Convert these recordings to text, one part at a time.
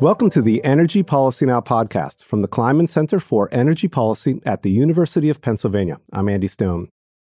Welcome to the Energy Policy Now podcast from the Kleinman Center for Energy Policy at the University of Pennsylvania. I'm Andy Stone.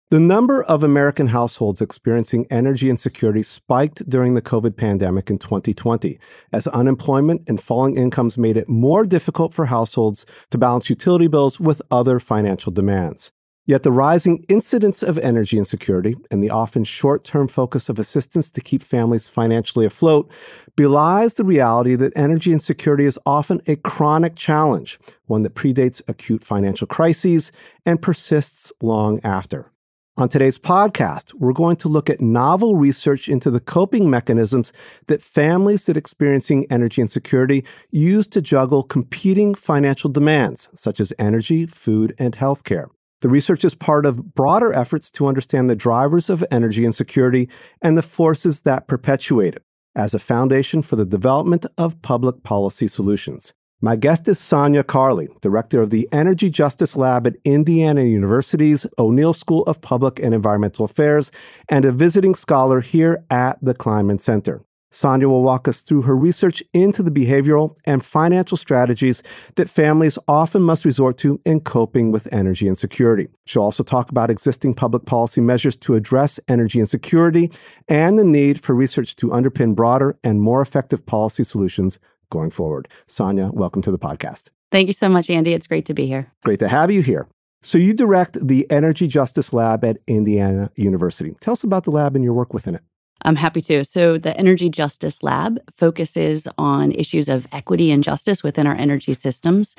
The number of American households experiencing energy insecurity spiked during the COVID pandemic in 2020 as unemployment and falling incomes made it more difficult for households to balance utility bills with other financial demands. Yet the rising incidence of energy insecurity and the often short term focus of assistance to keep families financially afloat belies the reality that energy insecurity is often a chronic challenge, one that predates acute financial crises and persists long after. On today's podcast, we're going to look at novel research into the coping mechanisms that families that experiencing energy insecurity use to juggle competing financial demands, such as energy, food, and healthcare. The research is part of broader efforts to understand the drivers of energy insecurity and the forces that perpetuate it as a foundation for the development of public policy solutions. My guest is Sanya Carley, director of the Energy Justice Lab at Indiana University's O'Neill School of Public and Environmental Affairs and a visiting scholar here at the Kleinman Center. Sanya will walk us through her research into the behavioral and financial strategies that families often must resort to in coping with energy insecurity. She'll also talk about existing public policy measures to address energy insecurity and the need for research to underpin broader and more effective policy solutions going forward. Sanya, welcome to the podcast. Thank you so much, Andy. It's great to be here. Great to have you here. So, you direct the Energy Justice Lab at Indiana University. Tell us about the lab and your work within it. I'm happy to. So, the Energy Justice Lab focuses on issues of equity and justice within our energy systems.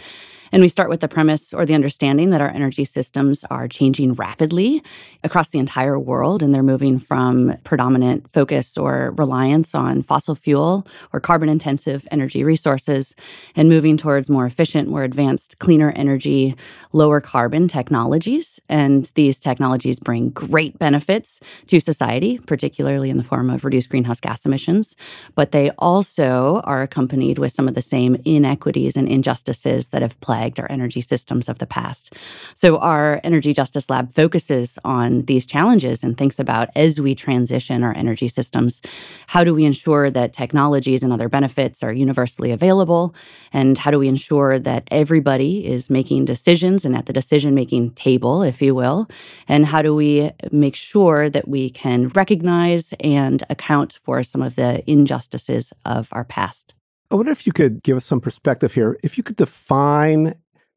And we start with the premise or the understanding that our energy systems are changing rapidly across the entire world. And they're moving from predominant focus or reliance on fossil fuel or carbon intensive energy resources and moving towards more efficient, more advanced, cleaner energy, lower carbon technologies. And these technologies bring great benefits to society, particularly in the form of reduced greenhouse gas emissions. But they also are accompanied with some of the same inequities and injustices that have plagued plagued our energy systems of the past. So, our Energy Justice Lab focuses on these challenges and thinks about as we transition our energy systems, how do we ensure that technologies and other benefits are universally available? And how do we ensure that everybody is making decisions and at the decision making table, if you will? And how do we make sure that we can recognize and account for some of the injustices of our past? I wonder if you could give us some perspective here. If you could define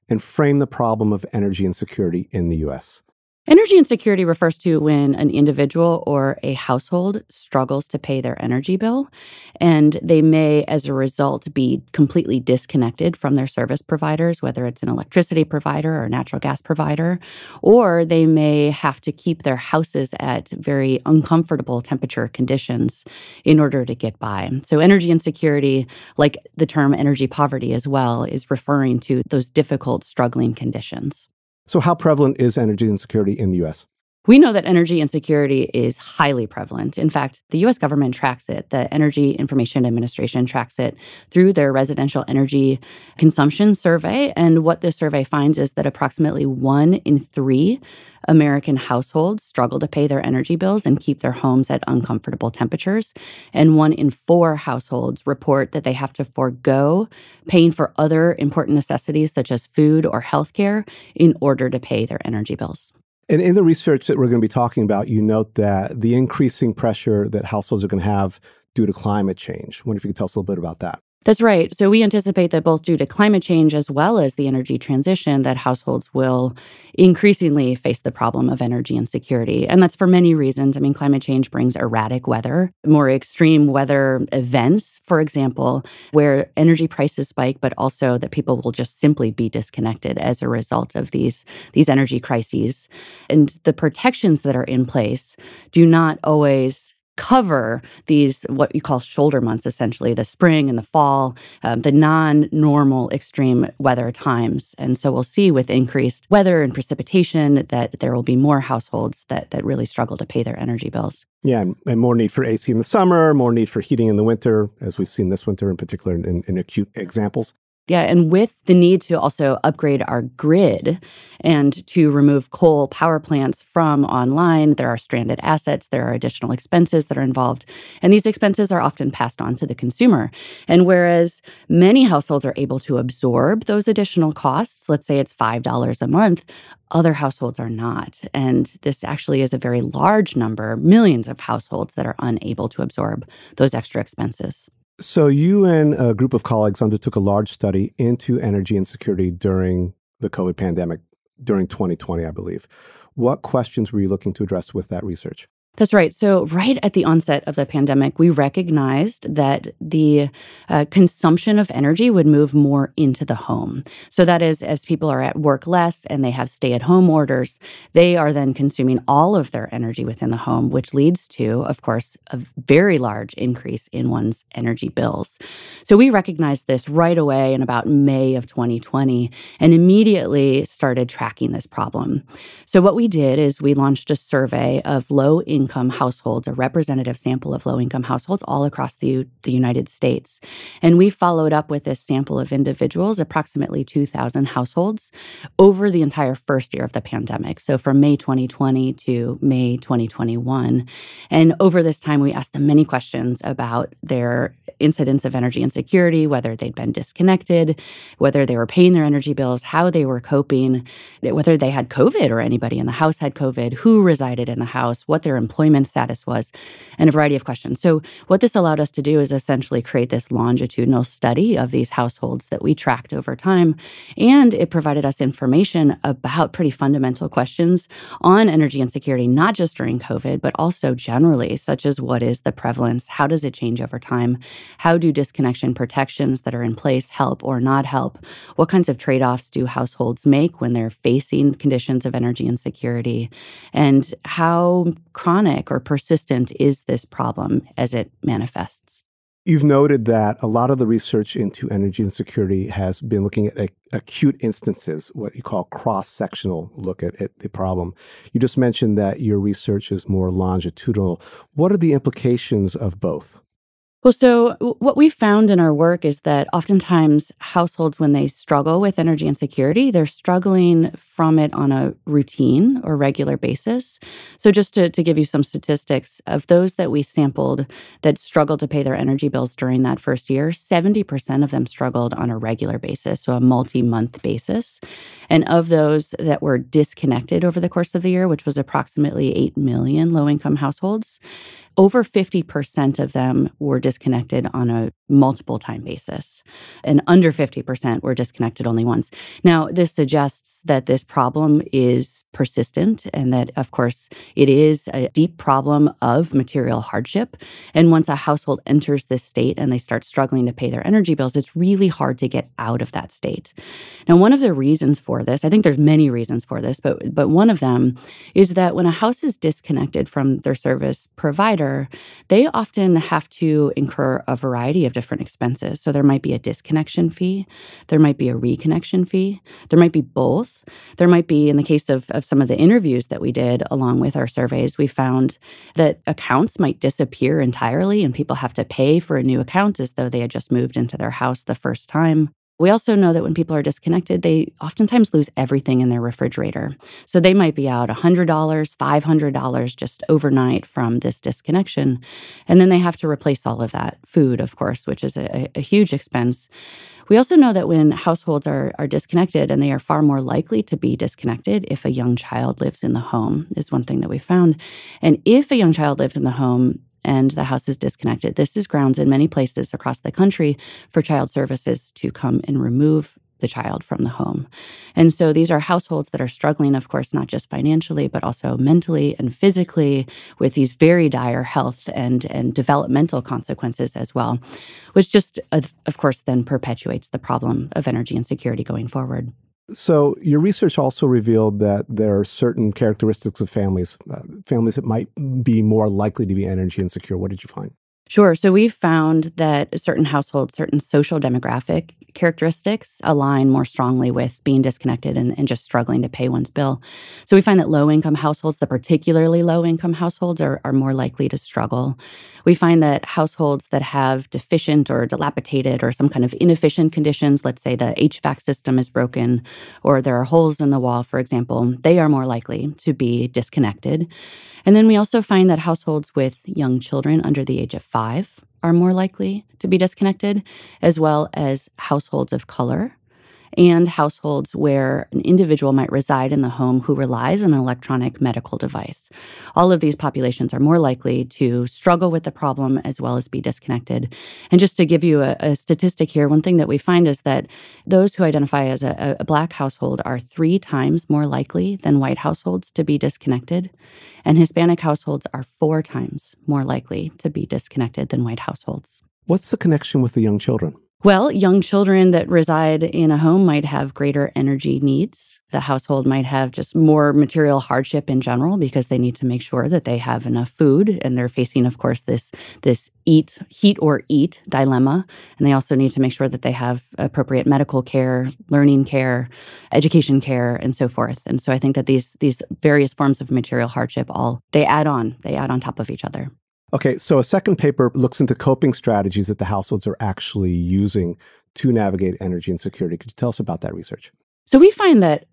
and frame the problem of energy insecurity in the US. Energy insecurity refers to when an individual or a household struggles to pay their energy bill, and they may, as a result, be completely disconnected from their service providers, whether it's an electricity provider or a natural gas provider, or they may have to keep their houses at very uncomfortable temperature conditions in order to get by. So, energy insecurity, like the term energy poverty as well, is referring to those difficult, struggling conditions. So, how prevalent is energy insecurity in the US? We know that energy insecurity is highly prevalent. In fact, the US government tracks it. The Energy Information Administration tracks it through their residential energy consumption survey. And what this survey finds is that approximately one in three American households struggle to pay their energy bills and keep their homes at uncomfortable temperatures. And one in four households report that they have to forego paying for other important necessities such as food or healthcare in order to pay their energy bills. And in the research that we're going to be talking about, you note that the increasing pressure that households are going to have due to climate change. I wonder if you could tell us a little bit about that. That's right. So we anticipate that both due to climate change as well as the energy transition, that households will increasingly face the problem of energy insecurity. And that's for many reasons. I mean, climate change brings erratic weather, more extreme weather events, for example, where energy prices spike, but also that people will just simply be disconnected as a result of these, these energy crises. And the protections that are in place do not always cover these what you call shoulder months essentially the spring and the fall um, the non-normal extreme weather times. And so we'll see with increased weather and precipitation that there will be more households that that really struggle to pay their energy bills. Yeah and more need for ac in the summer more need for heating in the winter as we've seen this winter in particular in, in acute examples Yeah. And with the need to also upgrade our grid and to remove coal power plants from online, there are stranded assets, there are additional expenses that are involved. And these expenses are often passed on to the consumer. And whereas many households are able to absorb those additional costs, let's say it's $5 a month, other households are not. And this actually is a very large number, millions of households that are unable to absorb those extra expenses. So, you and a group of colleagues undertook a large study into energy insecurity during the COVID pandemic, during 2020, I believe. What questions were you looking to address with that research? That's right. So, right at the onset of the pandemic, we recognized that the uh, consumption of energy would move more into the home. So, that is, as people are at work less and they have stay at home orders, they are then consuming all of their energy within the home, which leads to, of course, a very large increase in one's energy bills. So, we recognized this right away in about May of 2020 and immediately started tracking this problem. So, what we did is we launched a survey of low income income households, a representative sample of low income households all across the, the United States. And we followed up with this sample of individuals, approximately 2,000 households, over the entire first year of the pandemic. So from May 2020 to May 2021. And over this time, we asked them many questions about their incidents of energy insecurity, whether they'd been disconnected, whether they were paying their energy bills, how they were coping, whether they had COVID or anybody in the house had COVID, who resided in the house, what their employment status was, and a variety of questions. So, what this allowed us to do is essentially create this longitudinal study of these households that we tracked over time. And it provided us information about pretty fundamental questions on energy insecurity, not just during COVID, but also generally, such as what is the prevalence? How does it change over time? How do disconnection protections that are in place help or not help? What kinds of trade offs do households make when they're facing conditions of energy insecurity? And how chronic or persistent is this problem as it manifests? You've noted that a lot of the research into energy insecurity has been looking at acute instances, what you call cross sectional look at, at, the problem. You just mentioned that your research is more longitudinal. What are the implications of both? Well, so what we found in our work is that oftentimes households, when they struggle with energy insecurity, they're struggling from it on a routine or regular basis. So, just to, to give you some statistics, of those that we sampled that struggled to pay their energy bills during that first year, 70% of them struggled on a regular basis, so a multi month basis. And of those that were disconnected over the course of the year, which was approximately 8 million low income households, over 50% of them were disconnected on a multiple time basis, and under 50% were disconnected only once. Now, this suggests that this problem is persistent and that, of course, it is a deep problem of material hardship. And once a household enters this state and they start struggling to pay their energy bills, it's really hard to get out of that state. Now, one of the reasons for this, I think there's many reasons for this, but, but one of them is that when a house is disconnected from their service provider, they often have to incur a variety of different expenses. So there might be a disconnection fee, there might be a reconnection fee, there might be both. There might be, in the case of, of some of the interviews that we did along with our surveys, we found that accounts might disappear entirely and people have to pay for a new account as though they had just moved into their house the first time. We also know that when people are disconnected, they oftentimes lose everything in their refrigerator. So they might be out $100, $500 just overnight from this disconnection. And then they have to replace all of that food, of course, which is a, a huge expense. We also know that when households are, are disconnected, and they are far more likely to be disconnected if a young child lives in the home, is one thing that we found. And if a young child lives in the home, and the house is disconnected. This is grounds in many places across the country for child services to come and remove the child from the home. And so these are households that are struggling, of course, not just financially, but also mentally and physically with these very dire health and, and developmental consequences as well, which just, of course, then perpetuates the problem of energy insecurity going forward. So, your research also revealed that there are certain characteristics of families, uh, families that might be more likely to be energy insecure. What did you find? Sure. So we've found that certain households, certain social demographic characteristics align more strongly with being disconnected and, and, just struggling to pay one's bill. So we find that low income households, the particularly low income households, are, are more likely to struggle. We find that households that have deficient or dilapidated or some kind of inefficient conditions, let's say the HVAC system is broken or there are holes in the wall, for example, they are more likely to be disconnected. And then we also find that households with young children under the age of five are more likely to be disconnected, as well as households of color and households where an individual might reside in the home who relies on an electronic medical device. All of these populations are more likely to struggle with the problem as well as be disconnected. And just to give you a, a statistic here, one thing that we find is that those who identify as a, a Black household are three times more likely than white households to be disconnected, and Hispanic households are four times more likely to be disconnected than white households. What's the connection with the young children? Well, young children that reside in a home might have greater energy needs. The household might have just more material hardship in general because they need to make sure that they have enough food and they're facing of course this this eat heat or eat dilemma and they also need to make sure that they have appropriate medical care, learning care, education care and so forth. And so I think that these these various forms of material hardship all they add on, they add on top of each other. Okay, so a second paper looks into coping strategies that the households are actually using to navigate energy insecurity. Could you tell us about that research? So we find that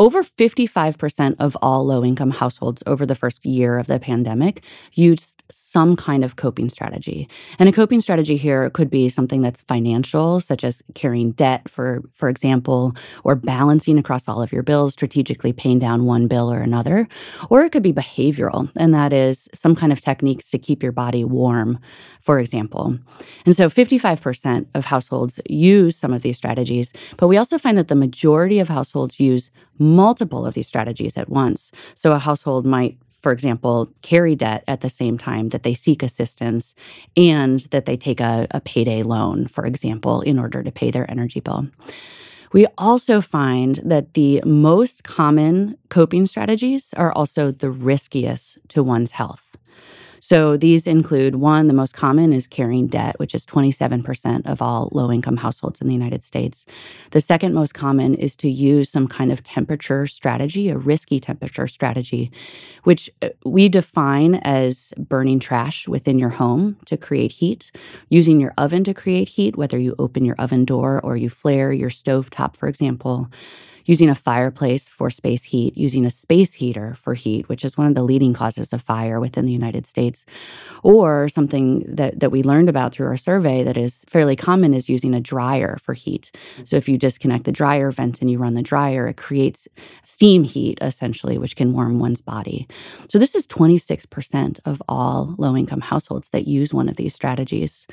over 55% of all low income households over the first year of the pandemic used some kind of coping strategy. And a coping strategy here could be something that's financial, such as carrying debt, for, for example, or balancing across all of your bills, strategically paying down one bill or another. Or it could be behavioral, and that is some kind of techniques to keep your body warm, for example. And so 55% of households use some of these strategies, but we also find that the majority of households use multiple of these strategies at once. So a household might for example, carry debt at the same time that they seek assistance and that they take a, a, payday loan, for example, in order to pay their energy bill. We also find that the most common coping strategies are also the riskiest to one's health. So these include one, the most common is carrying debt, which is 27% of all low income households in the United States. The second most common is to use some kind of temperature strategy, a risky temperature strategy, which uh, we define as burning trash within your home to create heat, using your oven to create heat, whether you open your oven door or you flare your stove top, for example using a fireplace for space heat, using a space heater for heat, which is one of the leading causes of fire within the United States, or something that, that we learned about through our survey that is fairly common is using a dryer for heat. So if you disconnect the dryer vent and you run the dryer, it creates steam heat essentially, which can warm one's body. So this is 26% of all low income households that use one of these strategies.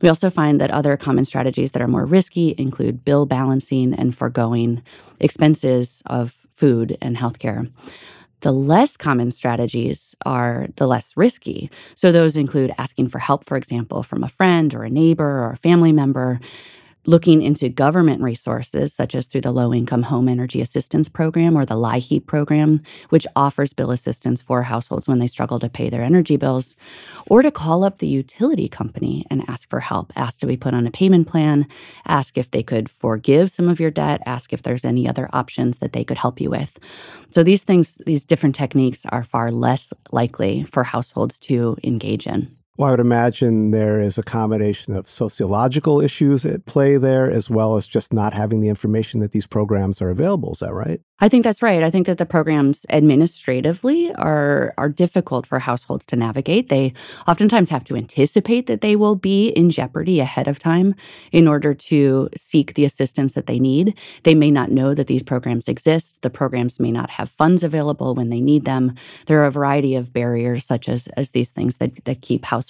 We also find that other common strategies that are more risky include bill balancing and foregoing expenses of food and healthcare. The less common strategies are the less risky. So, those include asking for help, for example, from a friend or a neighbor or a family member, looking into government resources, such as through the Low Income Home Energy Assistance Program or the LIHEAP program, which offers bill assistance for households when they struggle to pay their energy bills, or to call up the utility company and ask for help, ask to be put on a payment plan, ask if they could forgive some of your debt, ask if there's any other options that they could help you with. So these things, these different techniques are far less likely for households to engage in. Well, I would imagine there is a combination of sociological issues at play there, as well as just not having the information that these programs are available. Is that right? I think that's right. I think that the programs administratively are are difficult for households to navigate. They oftentimes have to anticipate that they will be in jeopardy ahead of time in order to seek the assistance that they need. They may not know that these programs exist. The programs may not have funds available when they need them. There are a variety of barriers such as as these things that, that keep households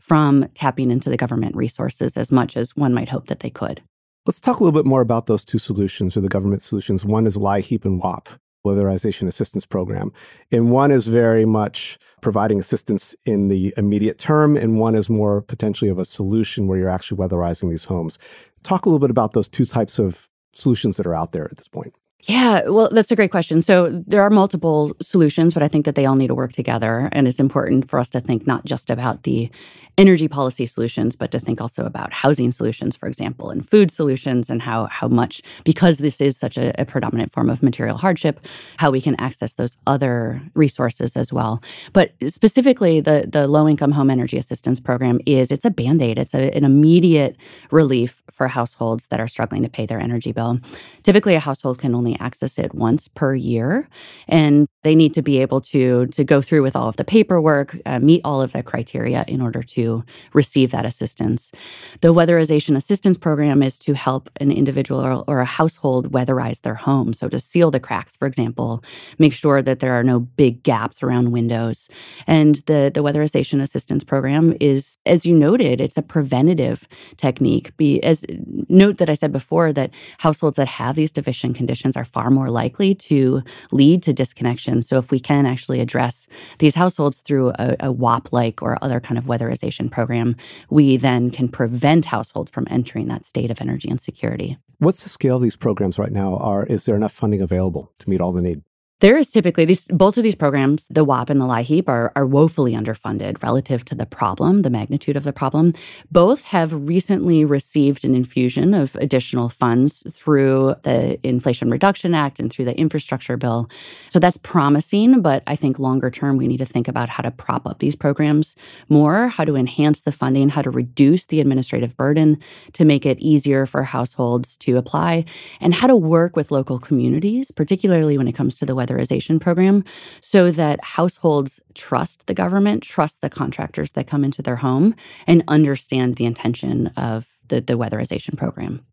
from tapping into the government resources as much as one might hope that they could. Let's talk a little bit more about those two solutions or the government solutions. One is LIHEAP and WAP, Weatherization Assistance Program. And one is very much providing assistance in the immediate term, and one is more potentially of a solution where you're actually weatherizing these homes. Talk a little bit about those two types of solutions that are out there at this point. Yeah, well, that's a great question. So there are multiple solutions, but I think that they all need to work together. And it's important for us to think not just about the energy policy solutions, but to think also about housing solutions, for example, and food solutions, and how how much because this is such a, a predominant form of material hardship, how we can access those other resources as well. But specifically, the the low income home energy assistance program is it's a band aid. It's a, an immediate relief for households that are struggling to pay their energy bill. Typically, a household can only access it once per year, and they need to be able to to go through with all of the paperwork, uh, meet all of the criteria in order to receive that assistance. The weatherization assistance program is to help an individual or, or, a household weatherize their home. So, to seal the cracks, for example, make sure that there are no big gaps around windows. And the, the weatherization assistance program is, as you noted, it's a preventative technique. Be, as Note that I said before that households that have these deficient conditions are far more likely to lead to disconnection. So, if we can actually address these households through a, a WAP like or other kind of weatherization program, we then can prevent households from entering that state of energy insecurity. What's the scale of these programs right now? Are is there enough funding available to meet all the need? There is typically these both of these programs, the WAP and the LIHEAP, are, are woefully underfunded relative to the problem, the magnitude of the problem. Both have recently received an infusion of additional funds through the Inflation Reduction Act and through the infrastructure bill. So that's promising, but I think longer term we need to think about how to prop up these programs more, how to enhance the funding, how to reduce the administrative burden to make it easier for households to apply, and how to work with local communities, particularly when it comes to the weatherization program so that households trust the government, trust the contractors that come into their home, and understand the intention of the, the weatherization program.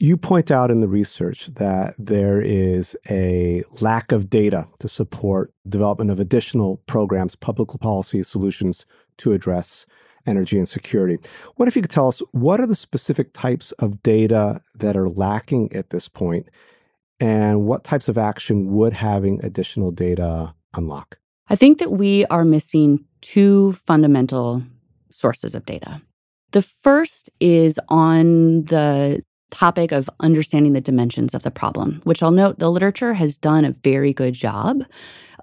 You point out in the research that there is a lack of data to support development of additional programs, public policy solutions to address energy insecurity. What if you could tell us what are the specific types of data that are lacking at this point and what types of action would having additional data unlock? I think that we are missing two fundamental sources of data. The first is on the topic of understanding the dimensions of the problem, which I'll note the literature has done a very good job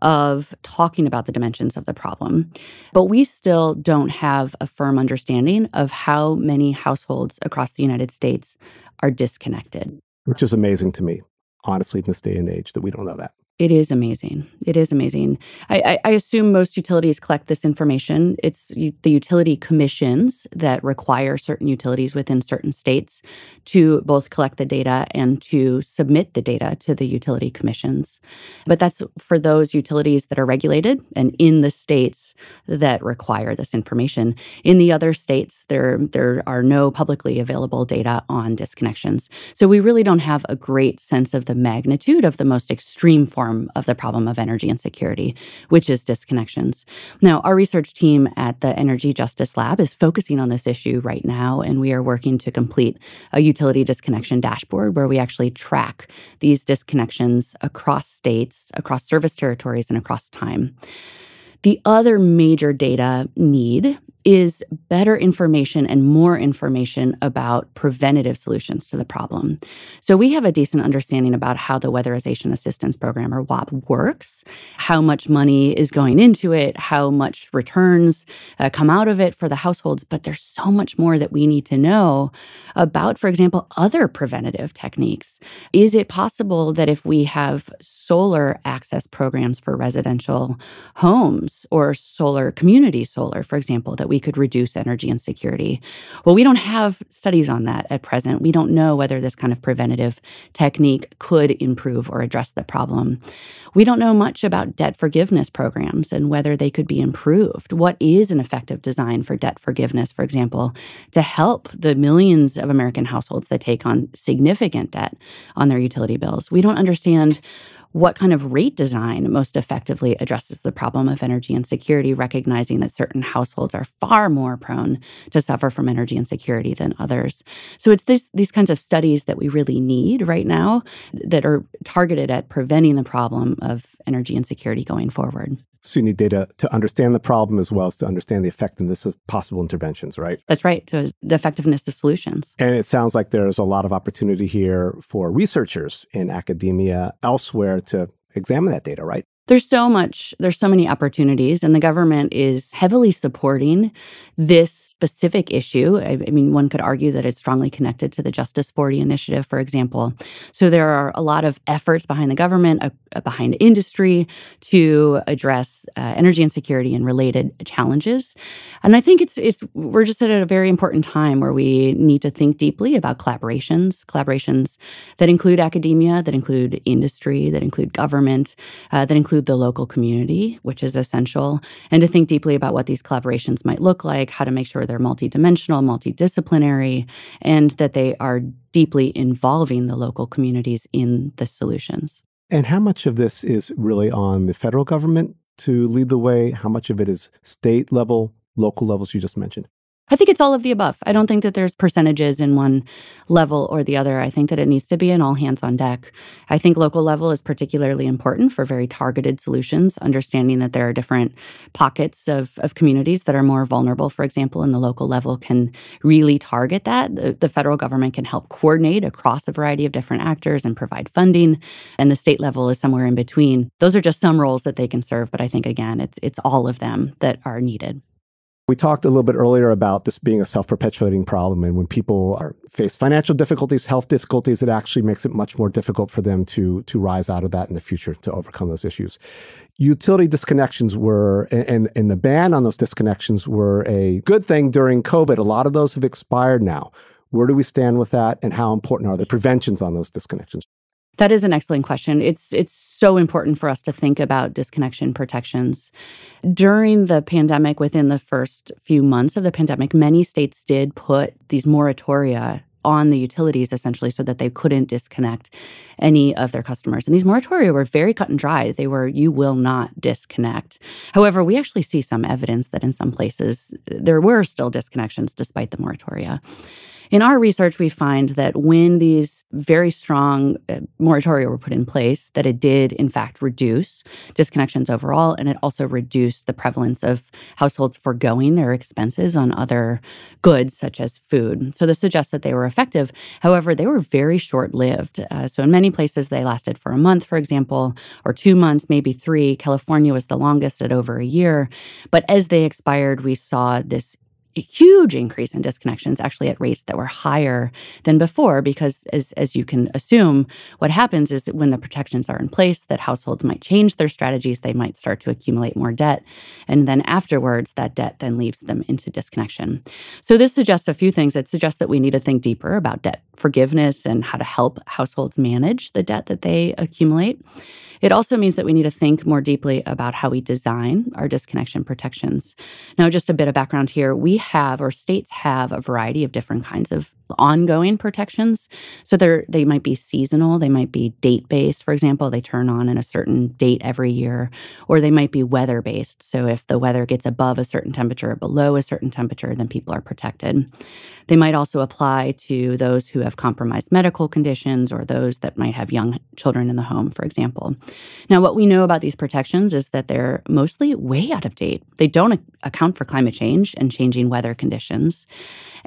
of talking about the dimensions of the problem. But we still don't have a firm understanding of how many households across the United States are disconnected. Which is amazing to me honestly, in this day and age, that we don't know that. It is amazing. It is amazing. I, I, I, assume most utilities collect this information. It's the utility commissions that require certain utilities within certain states to both collect the data and to submit the data to the utility commissions. But that's for those utilities that are regulated and in the states that require this information. In the other states, there, there are no publicly available data on disconnections. So we really don't have a great sense of the magnitude of the most extreme form form of the problem of energy insecurity, which is disconnections. Now, our research team at the Energy Justice Lab is focusing on this issue right now, and we are working to complete a utility disconnection dashboard where we actually track these disconnections across states, across service territories, and across time. The other major data need is better information and more information about preventative solutions to the problem. So we have a decent understanding about how the Weatherization Assistance Program or WAP works, how much money is going into it, how much returns uh, come out of it for the households, but there's so much more that we need to know about, for example, other preventative techniques. Is it possible that if we have solar access programs for residential homes or solar community solar, for example, that we could reduce energy insecurity. Well, we don't have studies on that at present. We don't know whether this kind of preventative technique could improve or address the problem. We don't know much about debt forgiveness programs and whether they could be improved. What is an effective design for debt forgiveness, for example, to help the millions of American households that take on significant debt on their utility bills? We don't understand what kind of rate design most effectively addresses the problem of energy insecurity, recognizing that certain households are far more prone to suffer from energy insecurity than others. So it's this, these kinds of studies that we really need right now that are targeted at preventing the problem of energy insecurity going forward. So you need data to understand the problem as well as to understand the effectiveness of possible interventions, right? That's right. So the effectiveness of solutions. And it sounds like there's a lot of opportunity here for researchers in academia elsewhere to examine that data, right? There's so much, there's so many opportunities, and the government is heavily supporting this specific issue. I, I, mean, one could argue that it's strongly connected to the Justice 40 initiative, for example. So there are a lot of efforts behind the government, uh, behind industry to address uh, energy insecurity and related challenges. And I think it's it's we're just at a very important time where we need to think deeply about collaborations, collaborations that include academia, that include industry, that include government, uh, that include the local community, which is essential, and to think deeply about what these collaborations might look like, how to make sure they're multidimensional, multidisciplinary, and that they are deeply involving the local communities in the solutions. And how much of this is really on the federal government to lead the way? How much of it is state level, local levels you just mentioned? I think it's all of the above. I don't think that there's percentages in one level or the other. I think that it needs to be an all hands on deck. I think local level is particularly important for very targeted solutions, understanding that there are different pockets of, of communities that are more vulnerable, for example, and the local level can really target that. The, the federal government can help coordinate across a variety of different actors and provide funding, and the state level is somewhere in between. Those are just some roles that they can serve, but I think again, it's it's all of them that are needed. We talked a little bit earlier about this being a self-perpetuating problem, and when people are, face financial difficulties, health difficulties, it actually makes it much more difficult for them to to rise out of that in the future to overcome those issues. Utility disconnections were, and and the ban on those disconnections were a good thing during COVID. A lot of those have expired now. Where do we stand with that, and how important are the preventions on those disconnections? That is an excellent question. It's it's so important for us to think about disconnection protections. During the pandemic, within the first few months of the pandemic, many states did put these moratoria on the utilities essentially so that they couldn't disconnect any of their customers. And these moratoria were very cut and dry. They were, you will not disconnect. However, we actually see some evidence that in some places there were still disconnections despite the moratoria. In our research, we find that when these very strong uh, moratoria were put in place, that it did in fact reduce disconnections overall, and it also reduced the prevalence of households foregoing their expenses on other goods such as food. So this suggests that they were effective. However, they were very short-lived. Uh, so in many places, they lasted for a month, for example, or two months, maybe three. California was the longest at over a year. But as they expired, we saw this a huge increase in disconnections, actually at rates that were higher than before, because as, as you can assume, what happens is when the protections are in place, that households might change their strategies, they might start to accumulate more debt. And then afterwards, that debt then leaves them into disconnection. So this suggests a few things. It suggests that we need to think deeper about debt forgiveness and how to help households manage the debt that they accumulate. It also means that we need to think more deeply about how we design our disconnection protections. Now, just a bit of background here we have, or states have, a variety of different kinds of ongoing protections. So they they might be seasonal, they might be date based. For example, they turn on in a certain date every year, or they might be weather based. So if the weather gets above a certain temperature or below a certain temperature, then people are protected. They might also apply to those who have compromised medical conditions or those that might have young children in the home, for example. Now, what we know about these protections is that they're mostly way out of date. They don't account for climate change and changing weather conditions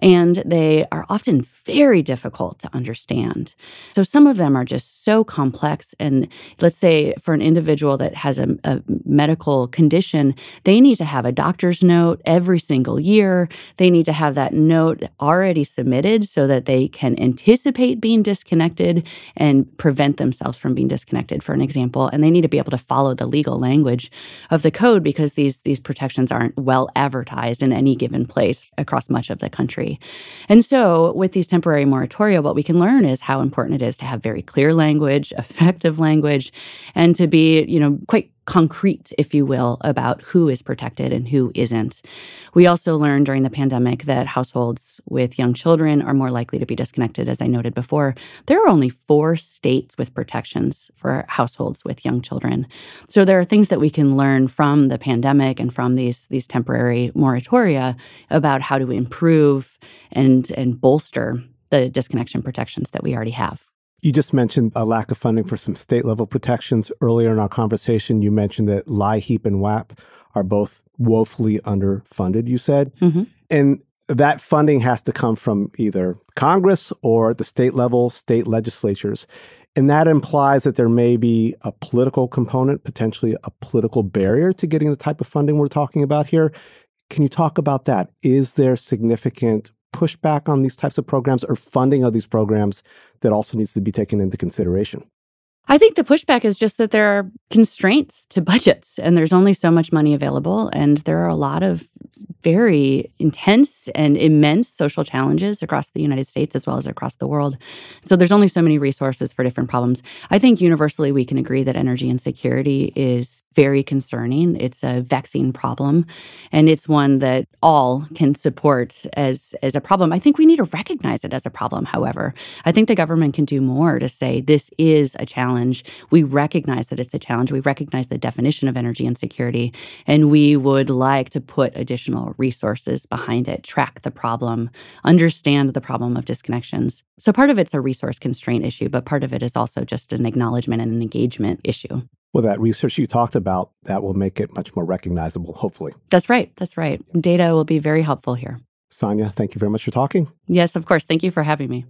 and they are often very difficult to understand. So some of them are just so complex. And let's say for an individual that has a, a medical condition, they need to have a doctor's note every single year. They need to have that note already submitted so that they can anticipate being disconnected and prevent themselves from being disconnected, for an example. And they need to be able to follow the legal language of the code because these, these protections aren't well advertised in any given place across much of the country. And so, with these temporary moratoria, what we can learn is how important it is to have very clear language, effective language, and to be, you know, quite concrete, if you will, about who is protected and who isn't. We also learned during the pandemic that households with young children are more likely to be disconnected, as I noted before. There are only four states with protections for households with young children. So there are things that we can learn from the pandemic and from these, these temporary moratoria about how to improve and, and bolster the disconnection protections that we already have. You just mentioned a lack of funding for some state level protections. Earlier in our conversation, you mentioned that LIHEAP and WAP are both woefully underfunded, you said. Mm-hmm. And that funding has to come from either Congress or the state level, state legislatures. And that implies that there may be a political component, potentially a political barrier to getting the type of funding we're talking about here. Can you talk about that? Is there significant pushback on these types of programs or funding of these programs that also needs to be taken into consideration? I think the pushback is just that there are constraints to budgets and there's only so much money available. And there are a lot of very intense and immense social challenges across the United States as well as across the world. So there's only so many resources for different problems. I think universally we can agree that energy insecurity is very concerning. It's a vexing problem and it's one that all can support as as a problem. I think we need to recognize it as a problem, however. I think the government can do more to say this is a challenge. We recognize that it's a challenge. We recognize the definition of energy insecurity and we would like to put additional resources behind it, track the problem, understand the problem of disconnections. So part of it's a resource constraint issue, but part of it is also just an acknowledgement and an engagement issue. Well, that research you talked about, that will make it much more recognizable, hopefully. That's right. That's right. Data will be very helpful here. Sanya, thank you very much for talking. Yes, of course. Thank you for having me.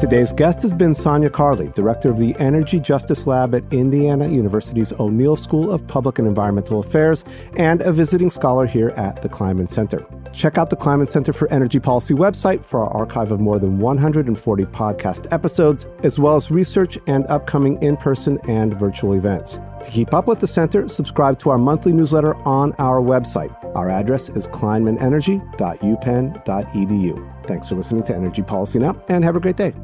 Today's guest has been Sanya Carley, director of the Energy Justice Lab at Indiana University's O'Neill School of Public and Environmental Affairs and a visiting scholar here at the Kleinman Center. Check out the Kleinman Center for Energy Policy website for our archive of more than 140 podcast episodes, as well as research and upcoming in person and virtual events. To keep up with the center, subscribe to our monthly newsletter on our website. Our address is kleinmanenergy.upenn.edu. Thanks for listening to Energy Policy Now and have a great day.